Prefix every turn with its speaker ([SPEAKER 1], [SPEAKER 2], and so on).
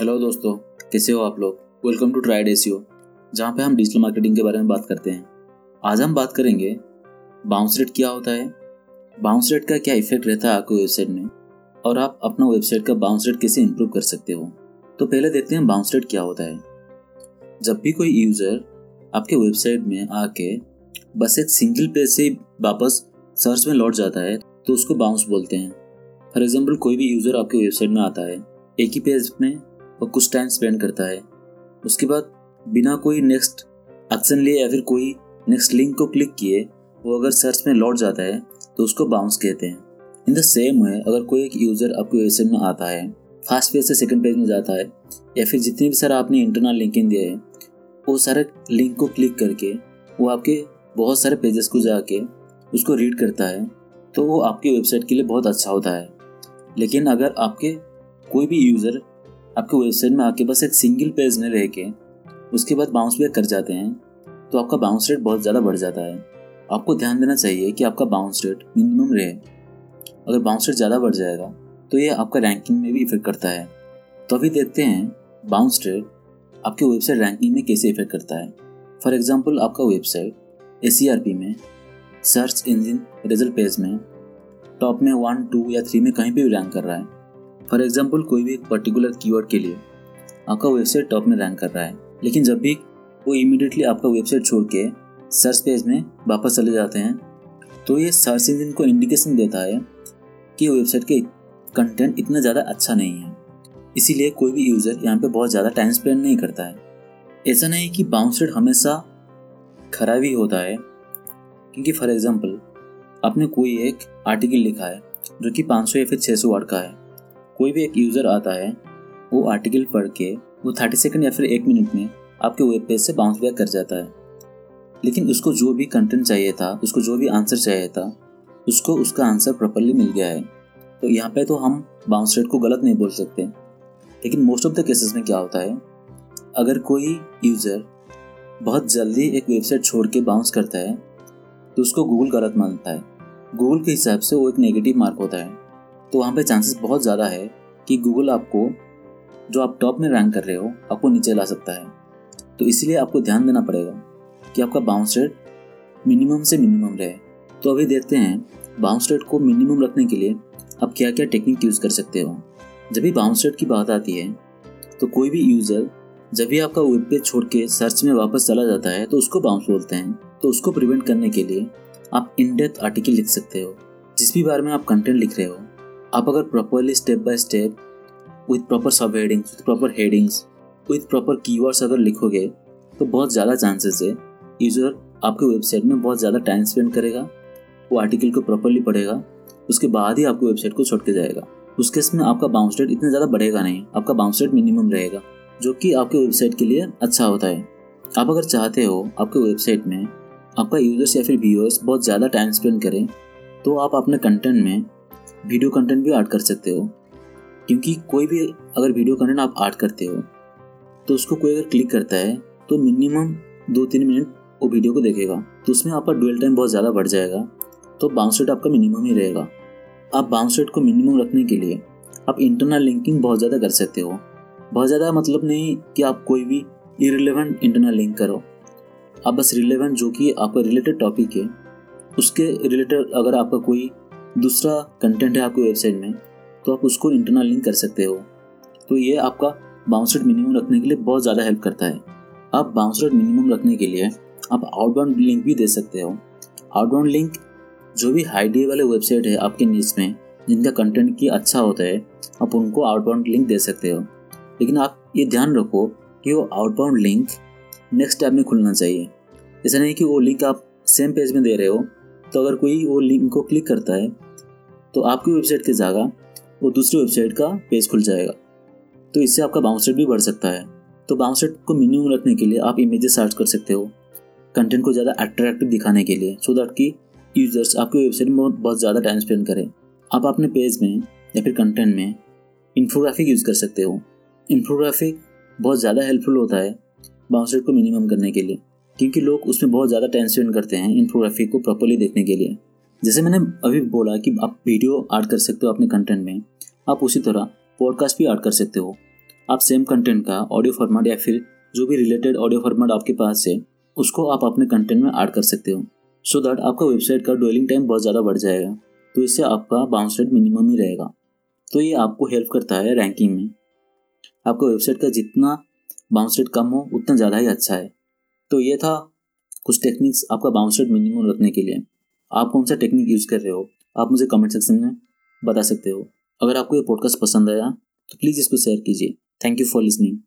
[SPEAKER 1] Hello दोस्तों, कैसे हो आप लोग? वेलकम टू ट्राइड एसीओ जहाँ पे हम डिजिटल मार्केटिंग के बारे में बात करते हैं। आज हम बात करेंगे बाउंस रेट क्या होता है? बाउंस रेट का क्या इफ़ेक्ट रहता है आपके वेबसाइट में? और आप अपना वेबसाइट का बाउंस रेट कैसे इम्प्रूव कर सकते हो? तो पहले देखते हैं बाउंस रेट क्या होता है। जब भी कोई यूज़र आपके वेबसाइट में आके बस एक सिंगल पेज से वापस सर्च में लौट जाता है तो उसको बाउंस बोलते हैं। फॉर एग्ज़ाम्पल कोई भी यूज़र आपके वेबसाइट में आता है, एक ही पेज में वो कुछ टाइम स्पेंड करता है। उसके बाद बिना कोई नेक्स्ट एक्शन लिए या फिर कोई नेक्स्ट लिंक को क्लिक किए, वो अगर सर्च में लौट जाता है तो उसको बाउंस कहते हैं। इन द सेम वे अगर कोई एक यूज़र आपके वेबसाइट में आता है फ़र्स्ट पेज से सेकंड पेज में जाता है, या फिर जितने भी सारा आपने इंटरनल लिंकिंग दिया है, वो सारे लिंक को क्लिक करके, वो आपके बहुत सारे पेजेस को जाके उसको रीड करता है तो वो आपकी वेबसाइट के लिए बहुत अच्छा होता है। लेकिन अगर आपके कोई भी यूज़र आपके वेबसाइट में आके बस एक सिंगल पेज में रह के उसके बाद बाउंस बैक कर जाते हैं तो आपका बाउंस रेट बहुत ज़्यादा बढ़ जाता है। आपको ध्यान देना चाहिए कि आपका बाउंस रेट मिनिमम रहे। अगर बाउंस रेट ज़्यादा बढ़ जाएगा तो ये आपका रैंकिंग में भी इफ़ेक्ट करता है। तो अभी देखते हैं बाउंस रेट आपके वेबसाइट रैंकिंग में कैसे इफ़ेक्ट करता है। फॉर एग्ज़ाम्पल आपका वेबसाइट ए में सर्च इंजन रिज़ल्ट पेज में टॉप में वन टू या थ्री में कहीं पर भी रैंक कर रहा है। फॉर एग्ज़ाम्पल कोई भी एक पर्टिकुलर कीवर्ड के लिए आपका वेबसाइट टॉप में रैंक कर रहा है, लेकिन जब भी वो इमीडिएटली आपका वेबसाइट छोड़ के सर्च पेज में वापस चले जाते हैं तो ये सर्च इंजन को इंडिकेशन देता है कि वेबसाइट के कंटेंट इतना ज़्यादा अच्छा नहीं है। इसीलिए कोई भी यूज़र यहाँ पे बहुत ज़्यादा टाइम स्पेंड नहीं करता है। ऐसा नहीं कि बाउंस रेट हमेशा खराब ही होता है, क्योंकि फॉर एग्ज़ाम्पल आपने कोई एक आर्टिकल लिखा है जो कि 500 या फिर 600 वर्ड का है। कोई भी एक यूज़र आता है, वो आर्टिकल पढ़ के, वो थर्टी सेकेंड या फिर एक मिनट में आपके वेब पेज से बाउंस बैक कर जाता है। लेकिन उसको जो भी कंटेंट चाहिए था, उसको जो भी आंसर चाहिए था, उसको उसका आंसर प्रॉपरली मिल गया है। तो यहाँ पे तो हम बाउंस रेट को गलत नहीं बोल सकते। लेकिन मोस्ट ऑफ़ द केसेस में क्या होता है, अगर कोई यूज़र बहुत जल्दी एक वेबसाइट छोड़ के बाउंस करता है तो उसको गूगल गलत मानता है। गूगल के हिसाब से वो एक नेगेटिव मार्क होता है। तो वहाँ पे चांसेस बहुत ज़्यादा है कि गूगल आपको, जो आप टॉप में रैंक कर रहे हो, आपको नीचे ला सकता है। तो इसलिए आपको ध्यान देना पड़ेगा कि आपका बाउंस रेट मिनिमम से मिनिमम रहे। तो अभी देखते हैं बाउंस रेट को मिनिमम रखने के लिए आप क्या क्या टेक्निक यूज़ कर सकते हो। जब भी बाउंस रेट की बात आती है तो कोई भी यूज़र जब भी आपका वेब पेज छोड़ के सर्च में वापस चला जाता है तो उसको बाउंस बोलते हैं। तो उसको प्रिवेंट करने के लिए आप इन डेप्थ आर्टिकल लिख सकते हो, जिस भी बारे में आप कंटेंट लिख रहे हो। आप अगर properly step by step with proper सब headings with proper headings with proper keywords अगर लिखोगे तो बहुत ज़्यादा चांसेस है यूज़र आपके वेबसाइट में बहुत ज़्यादा टाइम स्पेंड करेगा, वो आर्टिकल को प्रॉपरली पढ़ेगा, उसके बाद ही आपको वेबसाइट को छोड़ के जाएगा। उस केस में आपका बाउंस रेट इतना ज़्यादा बढ़ेगा नहीं, आपका बाउंस रेट मिनिमम रहेगा, जो कि आपके वेबसाइट के लिए अच्छा होता है। आप अगर चाहते हो आपके वेबसाइट में आपका यूज़र्स या फिर व्यूअर्स बहुत ज़्यादा टाइम स्पेंड करें तो आप अपने कंटेंट में वीडियो कंटेंट भी ऐड कर सकते हो। क्योंकि कोई भी अगर वीडियो कंटेंट आप ऐड करते हो तो उसको कोई अगर क्लिक करता है तो मिनिमम दो तीन मिनट वो वीडियो को देखेगा। तो उसमें आपका डुअल टाइम बहुत ज़्यादा बढ़ जाएगा तो बाउंस रेट आपका मिनिमम ही रहेगा। आप बाउंस रेट को मिनिमम रखने के लिए आप इंटरनल लिंकिंग बहुत ज़्यादा कर सकते हो। बहुत ज़्यादा मतलब नहीं कि आप कोई भी इरिलेवेंट इंटरनल लिंक करो। आप बस रिलेवेंट जो कि आपका रिलेटेड टॉपिक है, उसके रिलेटेड अगर आपका कोई दूसरा कंटेंट है आपकी वेबसाइट में तो आप उसको इंटरनल लिंक कर सकते हो। तो ये आपका बाउंस रेट मिनिमम रखने के लिए बहुत ज़्यादा हेल्प करता है। आप बाउंस रेट मिनिमम रखने के लिए आप आउटबाउंड लिंक भी दे सकते हो। आउटबाउंड लिंक जो भी हाई डी वाले वेबसाइट है आपके नीच में, जिनका कंटेंट की अच्छा होता है, आप उनको आउटबाउंड लिंक दे सकते हो। लेकिन आप ये ध्यान रखो कि वो आउटबाउंड लिंक नेक्स्ट टैब में खुलना चाहिए। ऐसा नहीं कि वो लिंक आप सेम पेज में दे रहे हो तो अगर कोई वो लिंक को क्लिक करता है तो आपकी वेबसाइट की जगह वो दूसरी वेबसाइट का पेज खुल जाएगा। तो इससे आपका बाउंस रेट भी बढ़ सकता है। तो बाउंस रेट को मिनिमम रखने के लिए आप इमेजेस सर्च कर सकते हो। कंटेंट को ज़्यादा अट्रैक्टिव दिखाने के लिए सो दैट कि यूज़र्स आपकी वेबसाइट में बहुत ज़्यादा टाइम स्पेंड करें। आप अपने पेज में या फिर कंटेंट में इन्फोग्राफिक यूज़ कर सकते हो। इन्फोग्राफिक बहुत ज़्यादा हेल्पफुल होता है बाउंस रेट को मिनिमम करने के लिए, क्योंकि लोग उसमें बहुत ज़्यादा टाइम स्पेंड करते हैं इन्फोग्राफी को प्रॉपरली देखने के लिए। जैसे मैंने अभी बोला कि आप वीडियो ऐड कर सकते हो अपने कंटेंट में, आप उसी तरह पॉडकास्ट भी ऐड कर सकते हो। आप सेम कंटेंट का ऑडियो फॉर्मेट या फिर जो भी रिलेटेड ऑडियो फॉर्मेट आपके पास है, उसको आप अपने कंटेंट में ऐड कर सकते हो। सो दैट आपका वेबसाइट का डोलिंग टाइम बहुत ज़्यादा बढ़ जाएगा तो इससे आपका बाउंस रेट मिनिमम ही रहेगा। तो ये आपको हेल्प करता है रैंकिंग में। आपका वेबसाइट का जितना बाउंस रेट कम हो, उतना ज़्यादा ही अच्छा है। तो ये था कुछ टेक्निक्स आपका बाउंस रेट मिनिमम रखने के लिए। आप कौन सा टेक्निक यूज़ कर रहे हो? आप मुझे कमेंट सेक्शन में बता सकते हो। अगर आपको ये पॉडकास्ट पसंद आया तो प्लीज़ इसको शेयर कीजिए। Thank you for listening